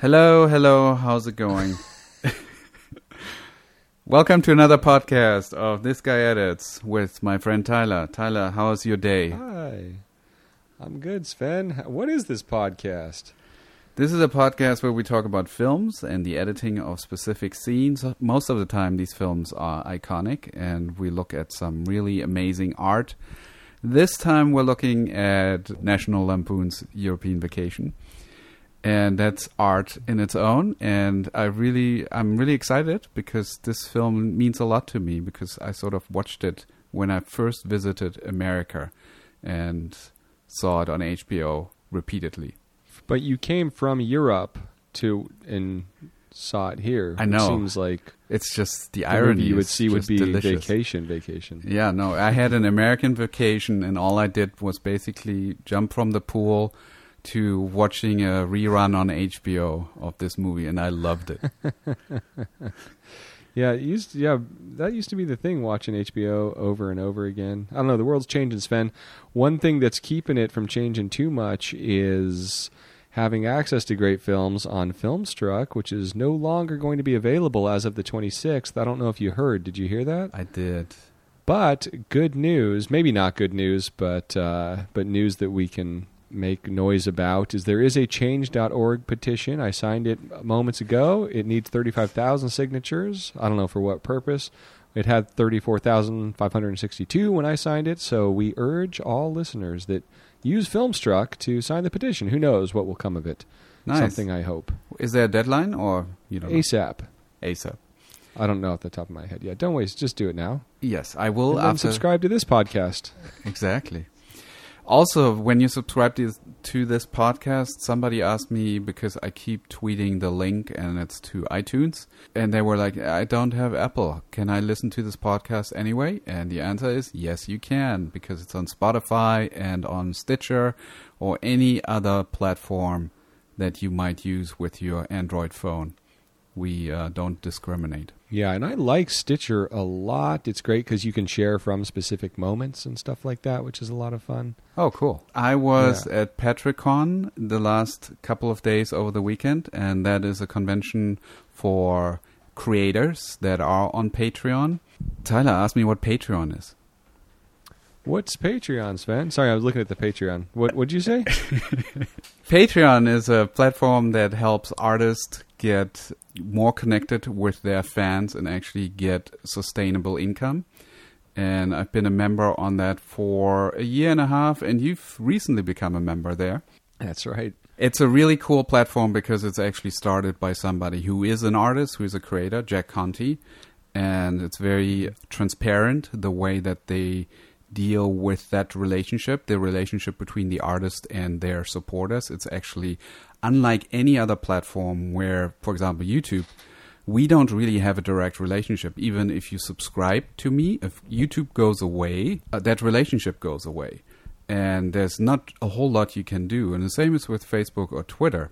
Hello, hello, how's it going? Welcome to another podcast of This Guy Edits with my friend Tyler. Tyler, how's your day? Hi. I'm good, Sven. What is this podcast? This is a podcast where we talk about films and the editing of specific scenes. Most of the time, these films are iconic, and we look at some really amazing art. This time, we're looking at National Lampoon's European Vacation and that's art in its own and i really i'm really excited because this film means a lot to me because i sort of watched it when i first visited america and saw it on hbo repeatedly But you came from Europe to and saw it here. I know. seems like it's just the the irony you would see would be delicious. vacation, vacation. yeah no i had an american vacation and all i did was basically jump from the pool to watching a rerun on hbo of this movie and i loved it Yeah, it used yeah, that used to be the thing watching HBO over and over again. I don't know, the world's changing, Sven. One thing that's keeping it from changing too much is having access to great films on Filmstruck, which is no longer going to be available as of the 26th. I don't know if you heard. Did you hear that? i did But good news, maybe not good news, but uh, but news that we can make noise about is there is a change.org petition. I signed it moments ago. It needs 35,000 signatures. I don't know for what purpose. It had 34,562 when I signed it, so we urge all listeners that use Filmstruck to sign the petition. Who knows what will come of it? nice Something I hope. Is there a deadline or you don't know? ASAP. ASAP? I don't know off the top of my head yet. Don't waste. Just do it now. Yes, I will. and after subscribe to this podcast. exactly. Also, when you subscribe to this, to this podcast, somebody asked me because I keep tweeting the link and it's to iTunes, and they were like, "I don't have Apple. Can I listen to this podcast anyway?" And the answer is yes, you can because it's on Spotify and on Stitcher or any other platform that you might use with your Android phone. We uh, don't discriminate. Yeah, and I like Stitcher a lot. It's great because you can share from specific moments and stuff like that, which is a lot of fun. Oh, cool. I was Yeah. at PatreonCon the last couple of days over the weekend, and that is a convention for creators that are on Patreon. Tyler asked me what Patreon is. What's Patreon, Sven? Sorry, I was looking at the Patreon. What would you say? Patreon is a platform that helps artists get more connected with their fans and actually get sustainable income. And I've been a member on that for a year and a half, and you've recently become a member there. That's right. It's a really cool platform because it's actually started by somebody who is an artist, who is a creator, Jack Conte, and it's very transparent the way that they deal with that relationship, the relationship between the artist and their supporters. It's actually unlike any other platform where, for example, YouTube, we don't really have a direct relationship. Even if you subscribe to me, if YouTube goes away, uh, that relationship goes away and there's not a whole lot you can do. And the same is with Facebook or Twitter.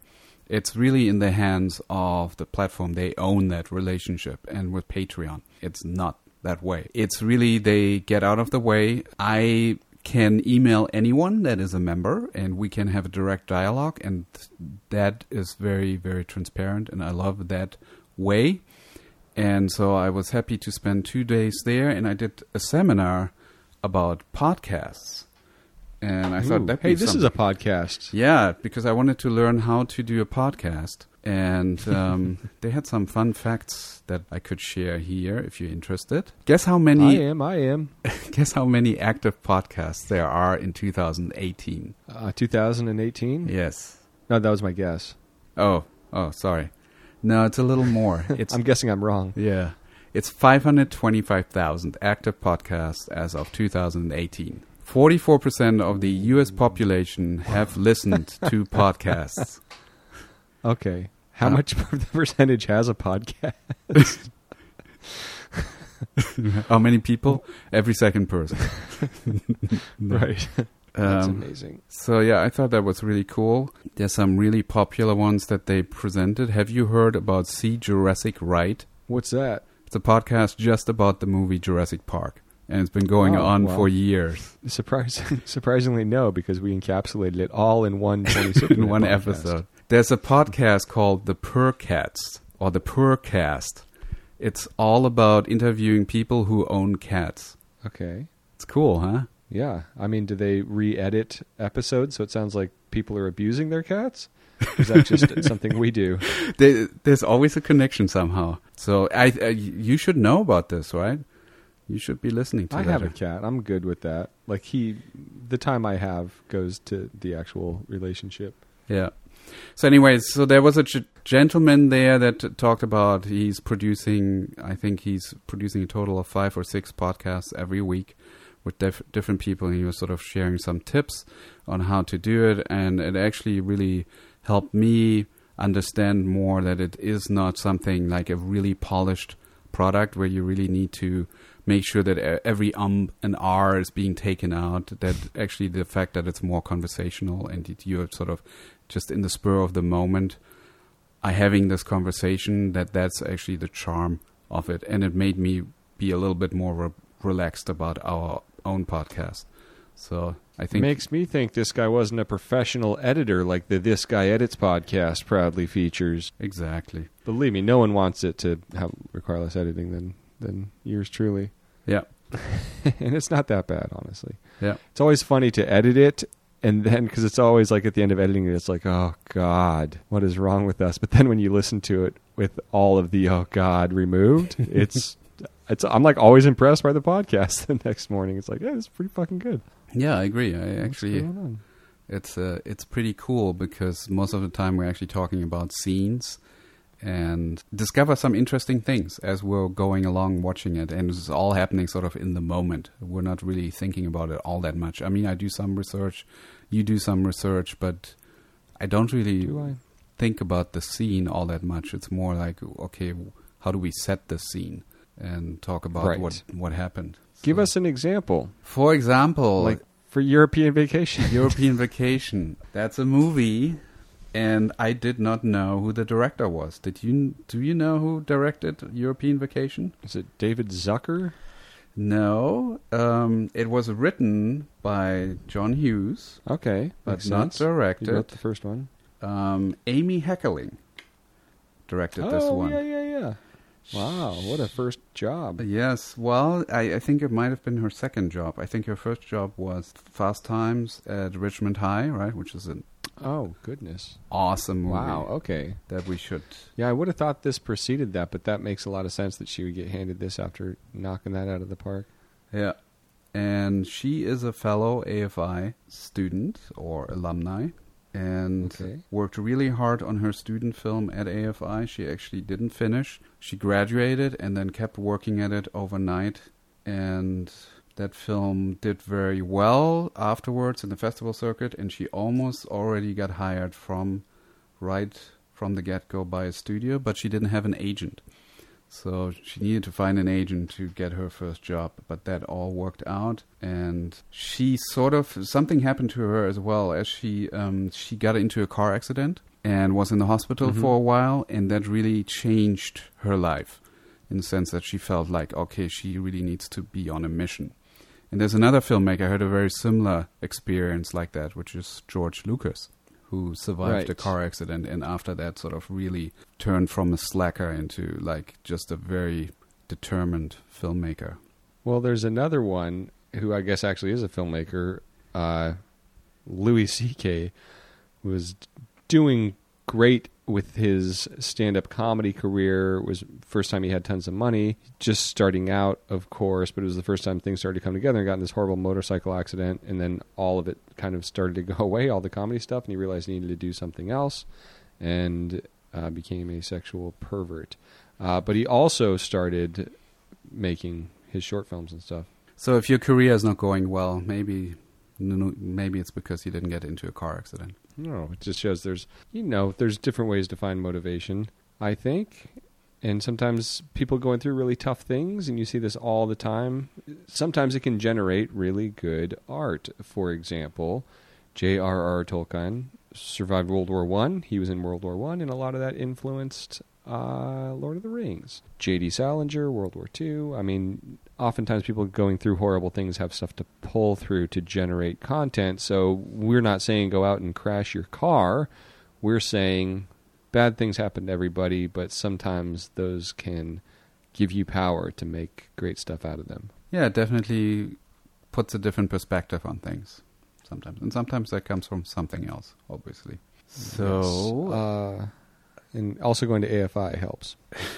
It's really in the hands of the platform. They own that relationship. And with Patreon, it's not that way. It's really they get out of the way. I can email anyone that is a member and we can have a direct dialogue and that is very very transparent and I love that way. And so I was happy to spend 2 days there and I did a seminar about podcasts and I thought that hey, this is a podcast. yeah, because I wanted to learn how to do a podcast, and um, they had some fun facts that I could share here if you're interested. Guess how many? I am. I am. Guess how many active podcasts there are in 2018? Uh, 2018. Yes. No, that was my guess. Oh, oh, sorry. No, it's a little more. It's I'm guessing I'm wrong. yeah, it's 525,000 active podcasts as of 2018. 44% of the U.S. population have listened to podcasts. Okay. How Uh, much of the percentage has a podcast? How many people? Every second person. right. That's Um, amazing. so yeah, I thought that was really cool. There's some really popular ones that they presented. Have you heard about See Jurassic Right? What's that? It's a podcast just about the movie Jurassic Park, and it's been going Oh, on wow. for years Surprising, surprisingly, no, because we encapsulated it all in one in one episode. There's a podcast called The Purrcast or The Purrcast. It's all about interviewing people who own cats. Okay. It's cool, huh? Yeah. I mean, do they re-edit episodes so it sounds like people are abusing their cats? Is that just something we do? There, there's always a connection somehow. So I, I, you should know about this, right? You should be listening to I that. have a cat. I'm good with that. Like he, the time I have goes to the actual relationship. Yeah. So, anyways, so there was a g- gentleman there that talked about he's producing. I think he's producing a total of five or six podcasts every week with dif- different people, and he was sort of sharing some tips on how to do it, and it actually really helped me understand more that it is not something like a really polished product where you really need to make sure that every um and r is being taken out. That actually the fact that it's more conversational and that you're sort of just in the spur of the moment are having this conversation. That that's actually the charm of it, and it made me be a little bit more re- relaxed about our own podcast. So I think Makes me think this guy wasn't a professional editor like the This Guy Edits podcast proudly features. exactly. Believe me, no one wants it to have require less editing than than yours truly. Yeah, and it's not that bad, honestly. yeah. It's always funny to edit it, and then because it's always like at the end of editing it, it's like, oh God, what is wrong with us? But then when you listen to it with all of the oh God removed, it's it's. I'm like always impressed by the podcast. The next morning, it's like, yeah, it's pretty fucking good. Yeah, I agree. I What's actually, it's uh, it's pretty cool because most of the time we're actually talking about scenes and discover some interesting things as we're going along watching it, and it's all happening sort of in the moment. We're not really thinking about it all that much. I mean, I do some research, you do some research, but I don't really Do I? think about the scene all that much. It's more like, okay, how do we set the scene and talk about Right. what what happened? Give us an example, for example, like for European vacation. European Vacation. That's a movie, and I did not know who the director was. Did you? Do you know who directed European Vacation? Is it David Zucker? No. Um, it was written by John Hughes, Okay, but not sense. Directed. wrote the first one. Um, Amy Heckerling directed oh this one. yeah, yeah, yeah. Wow, what a first job. Yes, well, I, I think it might have been her second job. I think her first job was Fast Times at Ridgemont High, right? Which is an Oh goodness. awesome movie Wow. Okay. that we should Yeah, I would have thought this preceded that, but that makes a lot of sense that she would get handed this after knocking that out of the park. Yeah. And she is a fellow AFI student or alumni and Okay. worked really hard on her student film at AFI. She actually didn't finish. She graduated and then kept working at it overnight. And that film did very well afterwards in the festival circuit. And she almost already got hired from right from the get go by a studio, but she didn't have an agent. So she needed to find an agent to get her first job, but that all worked out. And she sort of something happened to her as well as she um, she got into a car accident and was in the hospital Mhm. for a while, and that really changed her life in the sense that she felt like okay, she really needs to be on a mission. And there's another filmmaker who had a very similar experience like that, which is George Lucas, who survived a car accident and after that sort of really turned from a slacker into like just a very determined filmmaker. Well, there's another one who I guess actually is a filmmaker, uh, Louis C.K., who was doing great with his stand-up comedy career. It was first time he had tons of money, just starting out, of course, but it was the first time things started to come together. and got in this horrible motorcycle accident, and then all of it kind of started to go away, all the comedy stuff, and he realized he needed to do something else, and uh, became a sexual pervert. Uh, but he also started making his short films and stuff. So if your career is not going well, maybe maybe it's because you didn't get into a car accident. No, it just shows there's you know there's different ways to find motivation. I think, and sometimes people going through really tough things, and you see this all the time. Sometimes it can generate really good art. For example, J.R.R. Tolkien survived World War One. He was in World War One, and a lot of that influenced uh, Lord of the Rings. J.D. Salinger, World War Two. I mean, oftentimes people going through horrible things have stuff to pull through to generate content. So we're not saying go out and crash your car. we're saying bad things happen to everybody, but sometimes those can give you power to make great stuff out of them. Yeah, definitely puts a different perspective on things sometimes, and sometimes that comes from something else, obviously. So uh, and also going to AFI helps.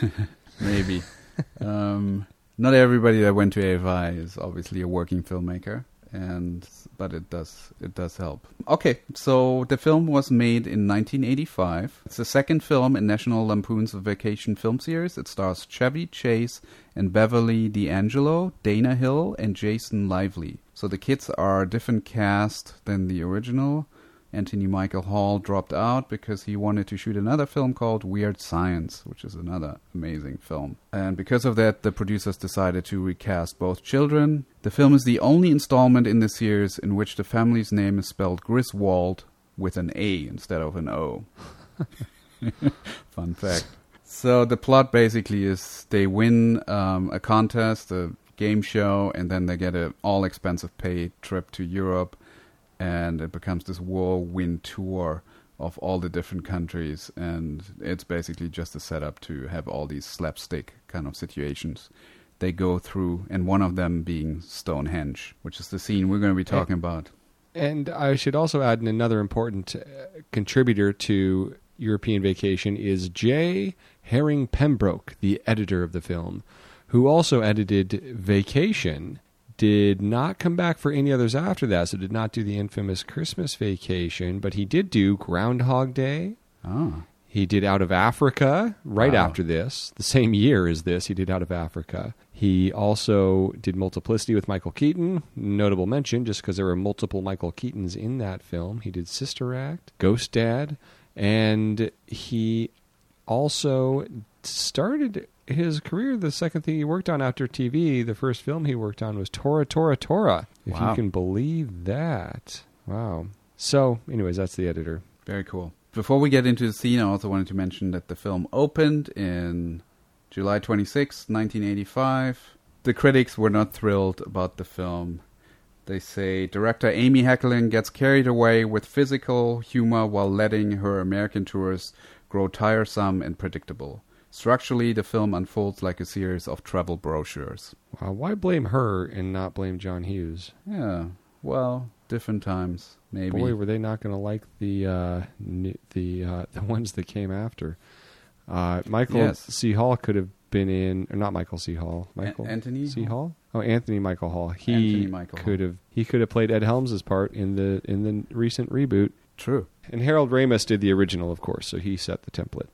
maybe um, not everybody that went to AFI is obviously a working filmmaker, and but it does it does help. Okay, so the film was made in 1985. It's the second film in National Lampoon's Vacation film series. It stars Chevy Chase and Beverly D'Angelo, Dana Hill, and Jason Lively. So the kids are a different cast than the original. Anthony Michael Hall dropped out because he wanted to shoot another film called Weird Science, which is another amazing film. And because of that, the producers decided to recast both children. The film is the only installment in the series in which the family's name is spelled Griswold with an A instead of an O. Fun fact. So the plot basically is they win um, a contest, a game show, and then they get an all expensive paid trip to Europe and it becomes this whirlwind tour of all the different countries and it's basically just a setup to have all these slapstick kind of situations they go through and one of them being Stonehenge which is the scene we're going to be talking about And I should also add another important uh, contributor to European Vacation is J. Herring Pembroke, the editor of the film, who also edited Vacation. Did not come back for any others after that, so did not do the infamous Christmas Vacation, but he did do Groundhog Day. oh He did Out of Africa right Wow. after this, the same year as this. He did Out of Africa. He also did Multiplicity with Michael Keaton, notable mention just because there were multiple Michael Keatons in that film. He did Sister Act, Ghost Dad, and he also started his career. The second thing he worked on after TV, the first film he worked on was Tora Tora Tora. If Wow. you can believe that. Wow. So, anyways, that's the editor. very cool before we get into the scene I also wanted to mention that the film opened in July 26, 1985 the critics were not thrilled about the film They say director Amy Heckerling gets carried away with physical humor while letting her American tourists grow tiresome and predictable. Structurally, the film unfolds like a series of travel brochures. Wow, why blame her and not blame John Hughes? Yeah, well, different times, maybe. Boy, were they not going to like the uh, n- the uh, the ones that came after. Uh, Michael Yes. C. Hall could have been in, or not Michael C. Hall. Michael Anthony C. Hall? Hall. Oh, Anthony Michael Hall. He Michael could have he could have played Ed Helms' part in the in the recent reboot. True. And Harold Ramis did the original, of course, so he set the template.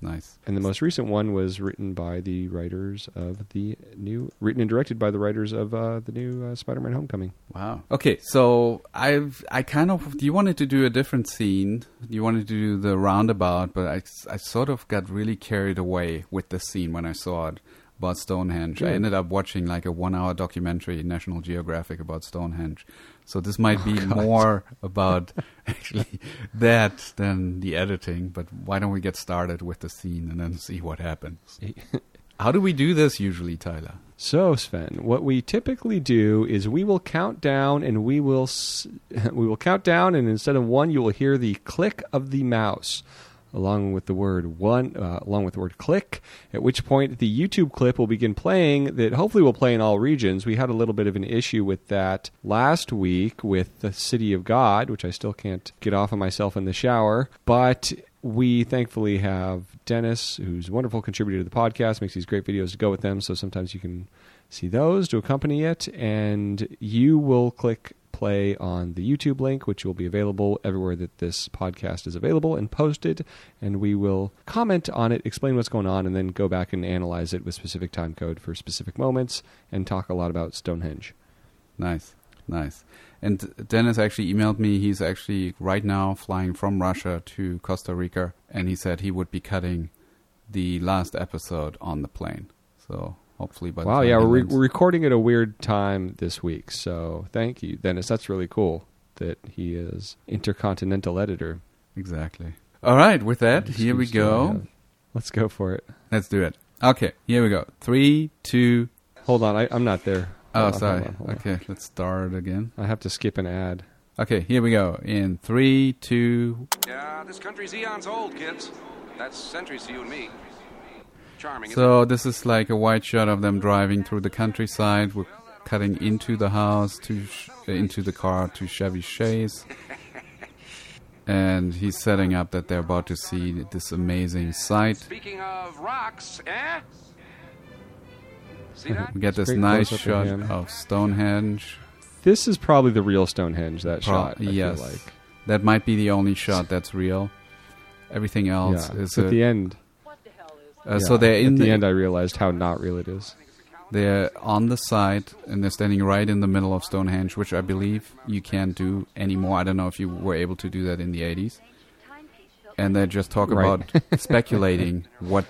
Nice. And the most recent one was written by the writers of the new, written and directed by the writers of uh, the new uh, Spider-Man: Homecoming. Wow. Okay, so I've I kind of you wanted to do a different scene. You wanted to do the roundabout, but I, I sort of got really carried away with the scene when I saw it about Stonehenge. I ended up watching like a one-hour documentary, National Geographic, about Stonehenge. So this might oh, be more about actually that than the editing. But why don't we get started with the scene and then see what happens? How do we do this usually, Tyler? So, Sven, what we typically do is we will count down, and we will s- we will count down, and instead of one, you will hear the click of the mouse, along with the word one, uh, along with the word click. At which point, the YouTube clip will begin playing. That hopefully will play in all regions. We had a little bit of an issue with that last week with the City of God, which I still can't get off of myself in the shower, but we thankfully have Dennis, who's a wonderful contributor to the podcast, makes these great videos to go with them. So sometimes you can see those to accompany it, and you will click play on the YouTube link, which will be available everywhere that this podcast is available and posted. And we will comment on it, explain what's going on, and then go back and analyze it with specific time code for specific moments and talk a lot about Stonehenge. Nice, nice. And Dennis actually emailed me. He's actually right now flying from Russia to Costa Rica, and he said he would be cutting the last episode on the plane. So hopefully by the Wow, time yeah, we're, re- we're recording at a weird time this week. So thank you, Dennis. That's really cool that he is intercontinental editor. exactly. All right, with that, here we excuse do I go. Let's go for it. Let's do it. Okay, here we go. Three, two. Hold on, I, I'm not there. Oh, Hold on, sorry. hold on, hold on. Okay, let's start again. I have to skip an ad. Okay, here we go. In three, two. Yeah, this country's eons old, kids. That's centuries to you and me. Charming. So this is like a wide shot of them driving through the countryside. We're cutting into the house, to sh- into the car, to Chevy Chase. And he's setting up that they're about to see this amazing it? sight. Speaking of rocks, eh? We get this nice shot of of Stonehenge. This is probably the real Stonehenge. That Pro- shot. I yes. feel like. That might be the only shot that's real. Everything else yeah. is So a, at the end. Uh, so they're in at the, the, end. I realized how not real it is. They're on the site and they're standing right in the middle of Stonehenge, which I believe you can't do anymore. I don't know if you were able to do that in the 80s. And they just talk Right. about speculating what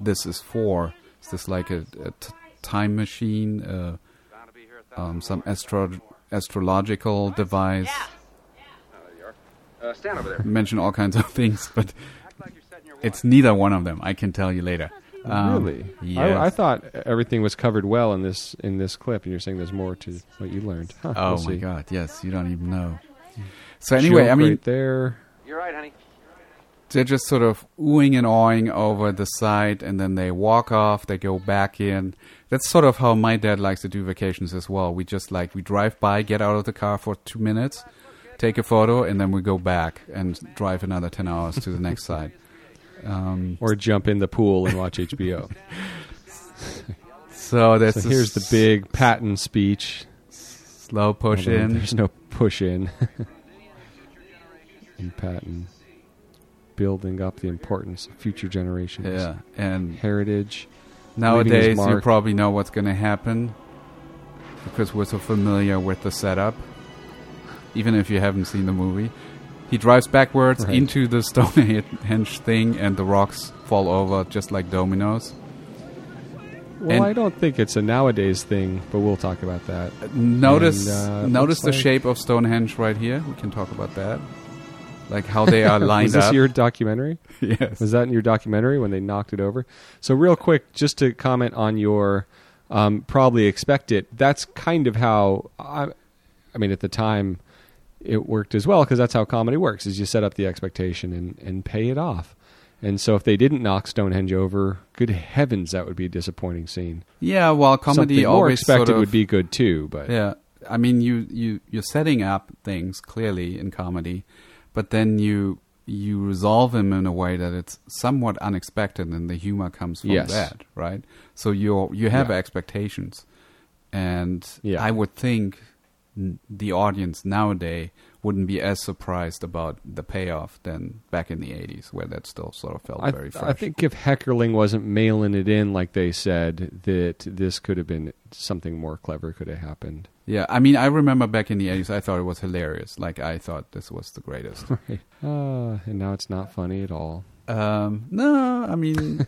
this is for. Is this like a, a t- time machine, uh, Bound to be here a thousand um, some astro- astrological device? Uh, stand over there. Mention all kinds of things, but Act like you're setting your it's neither one of them. I can tell you later. Um, really? Yes. I, I thought everything was covered well in this in this clip, and you're saying there's more to what you learned. Huh, oh we'll my see. god! Yes, you don't even know. So anyway, Joke I mean, right there. You're right, honey. they're just sort of oohing and awing over the site and then they walk off they go back in that's sort of how my dad likes to do vacations as well we just like we drive by get out of the car for two minutes take a photo and then we go back and drive another 10 hours to the next site um, Or jump in the pool and watch HBO. so that's So a here's the big Patton speech. slow push Although in There's no push in. in Patton, building up the importance of future generations. yeah and Heritage. nowadays you probably know what's going to happen because we're so familiar with the setup even if you haven't seen the movie he drives backwards Right. into the stonehenge thing and the rocks fall over just like dominoes Well, And- I don't think it's a nowadays thing, but we'll talk about that. notice And, uh, notice the like- shape of stonehenge right here we can talk about that like how they are lined up. Was this your documentary? yes Was that in your documentary when they knocked it over? So, real quick, just to comment on your um, probably expect it. That's kind of how I, I mean, at the time, it worked as well because that's how comedy works: is you set up the expectation and and pay it off. And so, if they didn't knock Stonehenge over, good heavens, that would be a disappointing scene. yeah well comedy Something always expected sort of, would be good too, but Yeah, I mean, you you you're setting up things clearly in comedy, but then you you resolve them in a way that it's somewhat unexpected, and the humor comes from Yes. that, right? So you you have Yeah. expectations, and Yeah. I would think the audience nowadays wouldn't be as surprised about the payoff than back in the '80s, where that still sort of felt I, very fresh. I think if Heckerling wasn't mailing it in like they said, that this could have been something more clever could have happened. yeah, I mean, I remember back in the '80s, I thought it was hilarious. Like I thought this was the greatest. Uh, and now it's not funny at all. Um, no, I mean,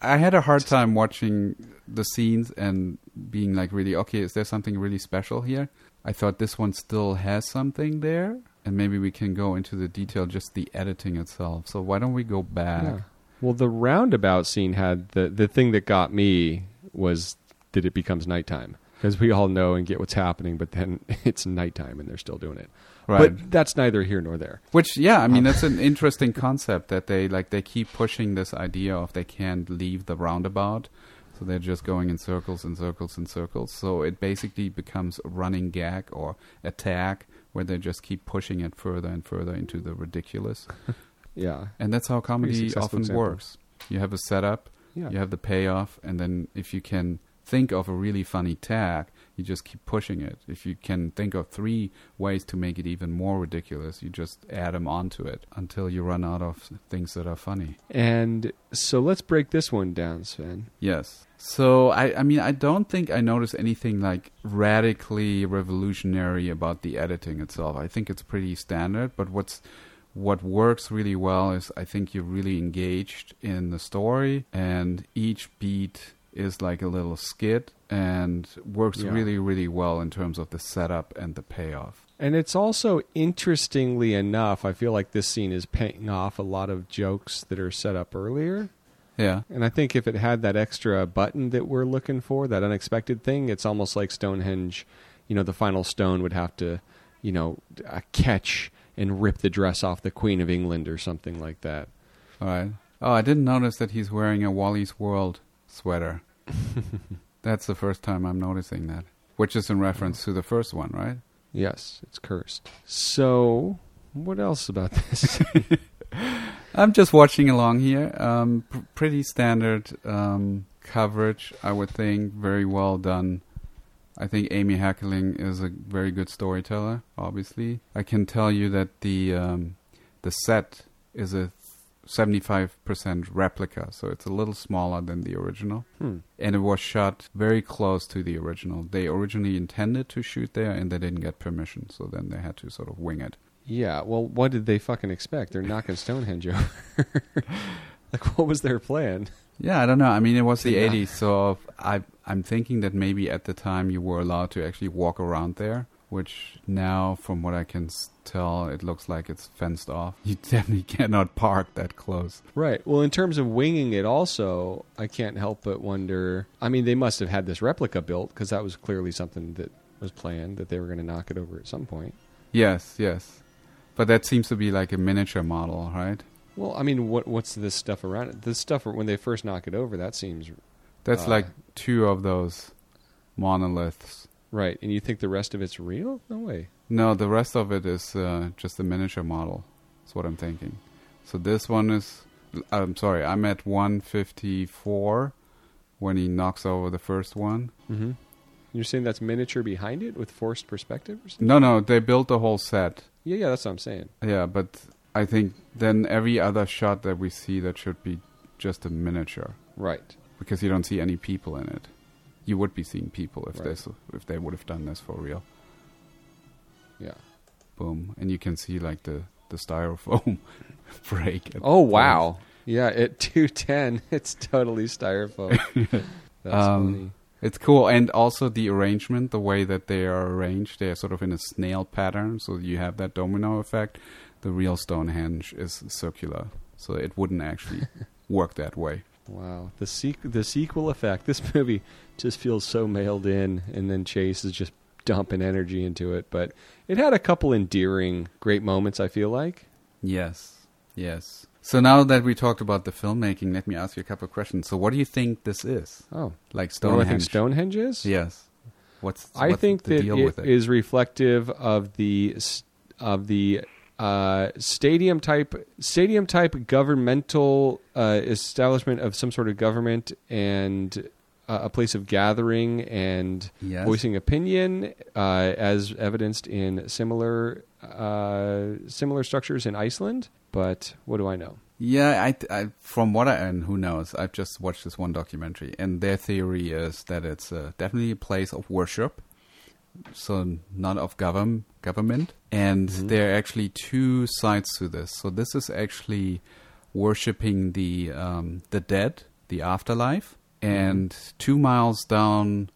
I had a hard time watching the scenes and being like, really, okay, is there something really special here? I thought this one still has something there, and maybe we can go into the detail, just the editing itself. So why don't we go back? Yeah. Well, the roundabout scene had the the thing that got me was that it becomes nighttime because we all know and get what's happening, but then it's nighttime and they're still doing it. Right. But that's neither here nor there. Which, yeah, I mean, um, that's an interesting concept that they like. They keep pushing this idea of they can't leave the roundabout, so they're just going in circles and circles and circles. So it basically becomes a running gag or attack where they just keep pushing it further and further into the ridiculous. Yeah. And that's how comedy often example. works. You have a setup, Yeah. you have the payoff, and then if you can think of a really funny tag, you just keep pushing it. If you can think of three ways to make it even more ridiculous, you just add them onto it until you run out of things that are funny. And so let's break this one down, Sven. Yes. So I, I mean, I don't think I noticed anything like radically revolutionary about the editing itself. I think it's pretty standard. But what's what works really well is I think you're really engaged in the story, and each beat is like a little skit and works Yeah. really, really well in terms of the setup and the payoff. And it's also interestingly enough, I feel like this scene is paying off a lot of jokes that are set up earlier. Yeah. And I think if it had that extra button that we're looking for, that unexpected thing, it's almost like Stonehenge, you know, the final stone would have to, you know, uh, catch and rip the dress off the Queen of England or something like that. All right. Oh, I didn't notice that he's wearing a Wally's World sweater. That's the first time I'm noticing that, which is in reference to the first one, right? Yes, it's cursed. So, what else about this? I'm just watching along here. Um, pr- pretty standard um, coverage, I would think. Very well done. I think Amy Heckerling is a very good storyteller. Obviously, I can tell you that the um, the set is a 75% replica, so it's a little smaller than the original. hmm. And it was shot very close to the original. They originally intended to shoot there, and they didn't get permission, so then they had to sort of wing it. Yeah, well, what did they fucking expect? They're knocking Stonehenge over. like, what was their plan? Yeah, I don't know. I mean, it was the Yeah. 80s, so I I'm thinking that maybe at the time you were allowed to actually walk around there, which now, from what I can tell, it looks like it's fenced off. You definitely cannot park that close. Right. Well, in terms of winging it, also, I can't help but wonder. I mean, they must have had this replica built because that was clearly something that was planned that they were going to knock it over at some point. Yes, yes. But that seems to be like a miniature model, right? Well, I mean, what what's this stuff around it? This stuff when they first knock it over, that seems That's Uh, like two of those monoliths. right. And you think the rest of it's real? No way. No, the rest of it is uh, just a miniature model. That's what I'm thinking. So this one is. I'm sorry, I'm at 154 when he knocks over the first one. Mm-hmm. You're saying that's miniature behind it with forced perspective? Or something? No, no, they built the whole set. Yeah, yeah, that's what I'm saying. Yeah, but I think then every other shot that we see that should be just a miniature Right. because you don't see any people in it. You would be seeing people if Right. this if they would have done this for real. Yeah. Boom, and you can see like the the styrofoam break. at Oh wow. Yeah, at two ten, it's totally styrofoam. That's Um, funny. It's cool, and also the arrangement, the way that they are arranged, they are sort of in a snail pattern, so you have that domino effect. The real Stonehenge is circular, so it wouldn't actually work that way. Wow, the sequ- the sequel effect. This movie just feels so mailed in, and then Chase is just dumping energy into it. But it had a couple endearing, great moments. I feel like. Yes, yes. So now that we talked about the filmmaking, let me ask you a couple of questions. So, what do you think this is? Oh, Like what I think Stonehenge? Stonehenge is? Yes. What's I what's think the that it it? is reflective of the of the uh, stadium type stadium type governmental uh, establishment of some sort of government and uh, a place of gathering and Yes. voicing opinion, uh, as evidenced in similar uh, similar structures in Iceland. But what do I know? Yeah, I, I from what I and who knows, I've just watched this one documentary, and their theory is that it's uh, definitely a place of worship, so not of govern government. And there are actually two sides to this. So this is actually worshiping the um, the dead, the afterlife, and two miles down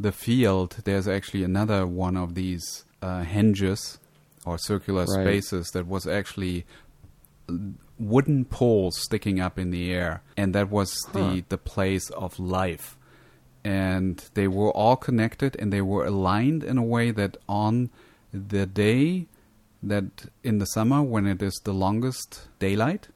the field, there's actually another one of these uh, henges or circular Right. spaces that was actually wooden poles sticking up in the air, and that was Huh. the the place of life. And they were all connected, and they were aligned in a way that on the day that in the summer when it is the longest daylight,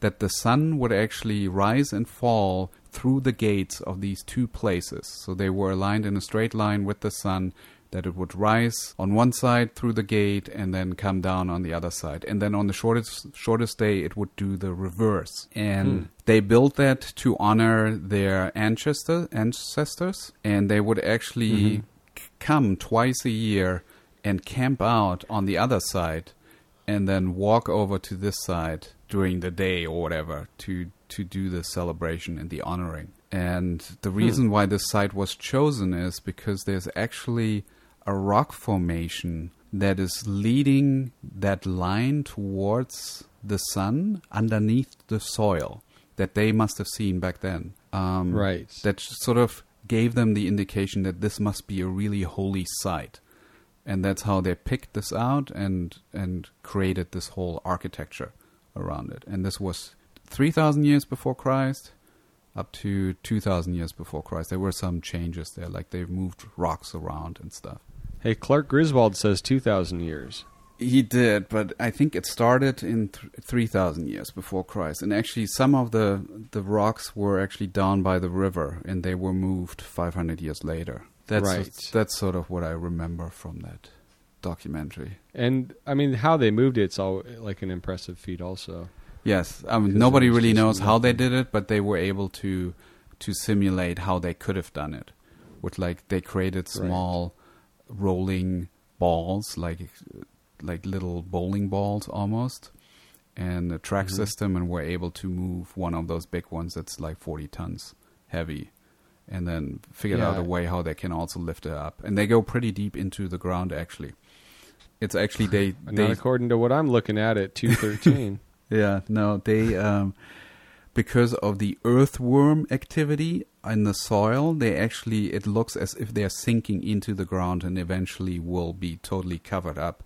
that the sun would actually rise and fall through the gates of these two places. So they were aligned in a straight line with the sun, that it would rise on one side through the gate and then come down on the other side. And then on the shortest shortest day it would do the reverse. And Hmm. they built that to honor their ancestor ancestors and they would actually c- come twice a year and camp out on the other side and then walk over to this side during the day or whatever to to do the celebration and the honoring. And the reason why this site was chosen is because there's actually a rock formation that is leading that line towards the sun underneath the soil that they must have seen back then. Um, Right. That sort of gave them the indication that this must be a really holy site and that's how they picked this out and and created this whole architecture around it. And this was three thousand years before Christ, up to two thousand years before Christ. There were some changes there, like they moved rocks around and stuff. Hey, Clark Griswold says 2,000 years. He did, but I think it started in th- 3,000 years before Christ. And actually, some of the, the rocks were actually down by the river, and they were moved 500 years later. That's Right. that's sort of what I remember from that documentary. And I mean, how they moved it's all like an impressive feat, also. Yes, I mean nobody really knows how they did it, but they were able to to simulate how they could have done it. With like they created Right. small rolling balls, like like little bowling balls almost, and a track Mhm. system, and were able to move one of those big ones that's like forty tons heavy, and then figured out a way how they can also lift it up, and they go pretty deep into the ground actually. It's actually they Not they according to what I'm looking at at 213. Yeah, no, they um, because of the earthworm activity in the soil, they actually it looks as if they are sinking into the ground and eventually will be totally covered up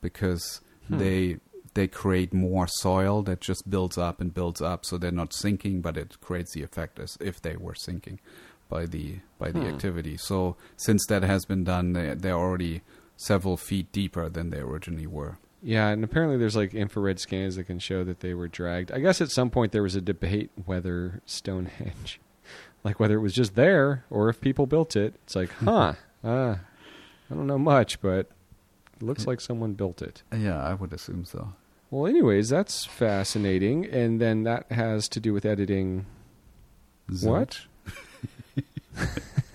because Hmm. they they create more soil that just builds up and builds up, so they're not sinking, but it creates the effect as if they were sinking by the by the Hmm. activity. So since that has been done, they they're already several feet deeper than they originally were. Yeah, and apparently there's like infrared scans that can show that they were dragged. I guess at some point there was a debate whether Stonehenge, like whether it was just there or if people built it. It's like, huh, uh, I don't know much, but it looks like someone built it. Yeah, I would assume so. Well, anyways, that's fascinating, and then that has to do with editing. What?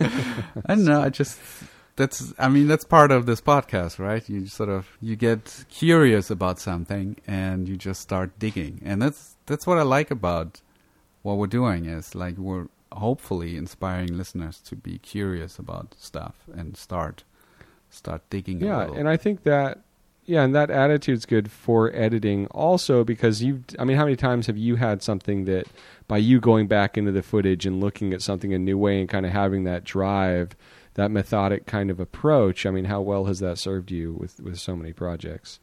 I don't know. I just that's. I mean, that's part of this podcast, right? You sort of you get curious about something and you just start digging, and that's that's what I like about what we're doing. Is like we're hopefully inspiring listeners to be curious about stuff and start start digging. a Yeah, and I think that yeah, and that attitude's good for editing also because you I mean how many times have you had something that by you going back into the footage and looking at something a new way and kind of having that drive, that methodic kind of approach, I mean how well has that served you with with so many projects?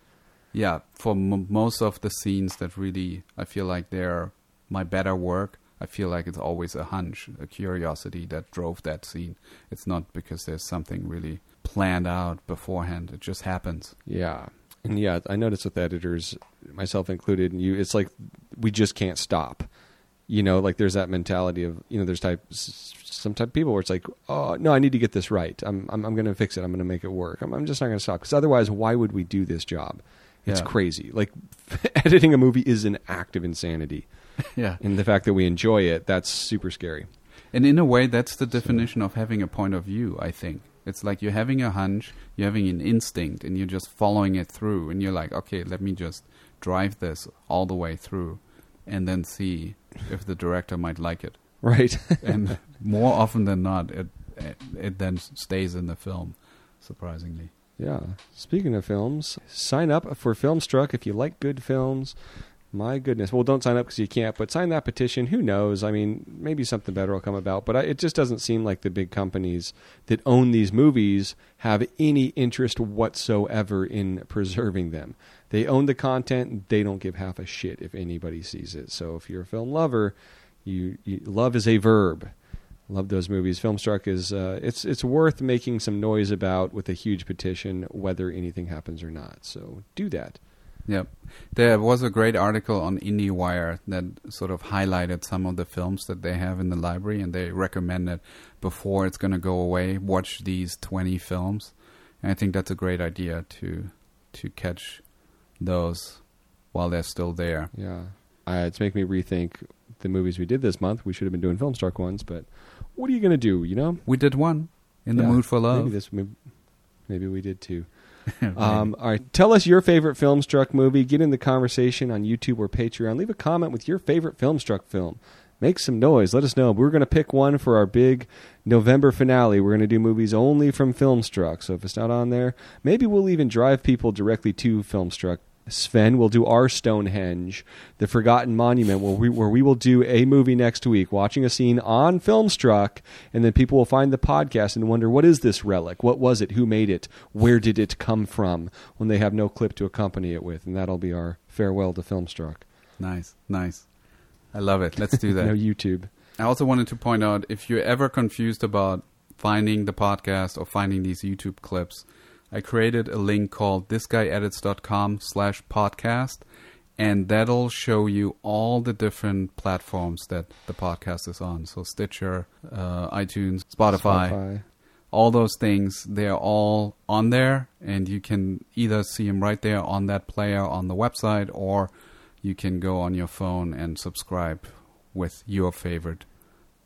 yeah, for m- most of the scenes that really I feel like they're my better work. I feel like it's always a hunch, a curiosity that drove that scene. It's not because there's something really planned out beforehand. It just happens. Yeah. And yeah, I noticed with editors, myself included, and you, it's like we just can't stop. You know, like there's that mentality of you know, there's type some type of people where it's like, oh no, I need to get this right. I'm I'm, I'm going to fix it. I'm going to make it work. I'm, I'm just not going to stop because otherwise, why would we do this job? It's Yeah. crazy. Like editing a movie is an act of insanity, yeah. and the fact that we enjoy it, that's super scary. And in a way, that's the definition of having a point of view, I think. It's like you're having a hunch, you're having an instinct, and you're just following it through. And you're like, okay, let me just drive this all the way through and then see if the director might like it. Right. and more often than not, it, it it then stays in the film. Surprisingly, Yeah. Speaking of films, sign up for Filmstruck if you like good films. My goodness. Well, don't sign up because you can't, but sign that petition. Who knows? I mean, maybe something better will come about. But I, it just doesn't seem like the big companies that own these movies have any interest whatsoever in preserving them. They own the content. They don't give half a shit if anybody sees it. So if you're a film lover, you, you love is a verb. Love those movies. Filmstruck is uh, it's it's worth making some noise about with a huge petition, whether anything happens or not. So do that. Yep. There was a great article on IndieWire that sort of highlighted some of the films that they have in the library, and they recommended before it's going to go away, watch these 20 films. And I think that's a great idea to to catch those while they're still there. Yeah, uh, it's making me rethink the movies we did this month. We should have been doing film Filmstruck ones, but what are you going to do? You know, We did one in the mood for love. Maybe this, maybe, maybe we did too. Um, all right, tell us your favorite Filmstruck movie. Get in the conversation on YouTube or Patreon. Leave a comment with your favorite Filmstruck film. Make some noise. Let us know. We're going to pick one for our big November finale. We're going to do movies only from Filmstruck. So if it's not on there, maybe we'll even drive people directly to Filmstruck. Sven will do our Stonehenge, the Forgotten Monument, where we, where we will do a movie next week, watching a scene on Filmstruck, and then people will find the podcast and wonder, what is this relic? What was it? Who made it? Where did it come from? When they have no clip to accompany it with, and that'll be our farewell to Filmstruck. nice, nice. I love it. Let's do that. No YouTube. I also wanted to point out if you're ever confused about finding the podcast or finding these YouTube clips, I created a link called thisguyedits.com slash podcast, and that'll show you all the different platforms that the podcast is on. So Stitcher, uh, iTunes, Spotify, Spotify. all those things, they're all on there, and you can either see them right there on that player on the website, or you can go on your phone and subscribe with your favorite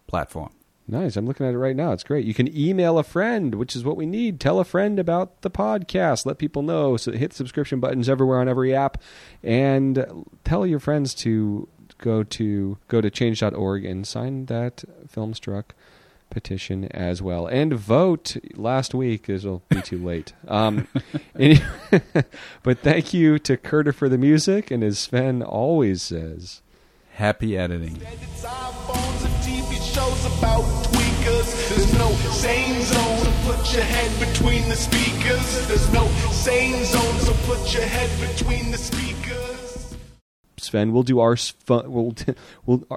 platform. Nice. I'm looking at it right now. It's great. You can email a friend, which is what we need. Tell a friend about the podcast. Let people know. So hit subscription buttons everywhere on every app, and tell your friends to go to go to change.org and sign that Filmstruck petition as well, and vote last week. This will be too late. Um, any- but thank you to Curter for the music, and as Sven always says. Happy editing. Shows about tweakers. There's no sane zone, so put your head between the speakers. There's no sane zone, so put your head between the speakers. Sven, we'll do our Sven, we'll, we'll uh,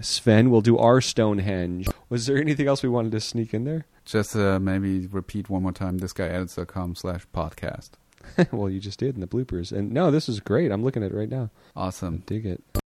Sven, we'll do our Stonehenge. Was there anything else we wanted to sneak in there? Just uh, maybe repeat one more time thisguyedits.com slash podcast. well, you just did in the bloopers. And no, this is great. I'm looking at it right now. Awesome. Dig it.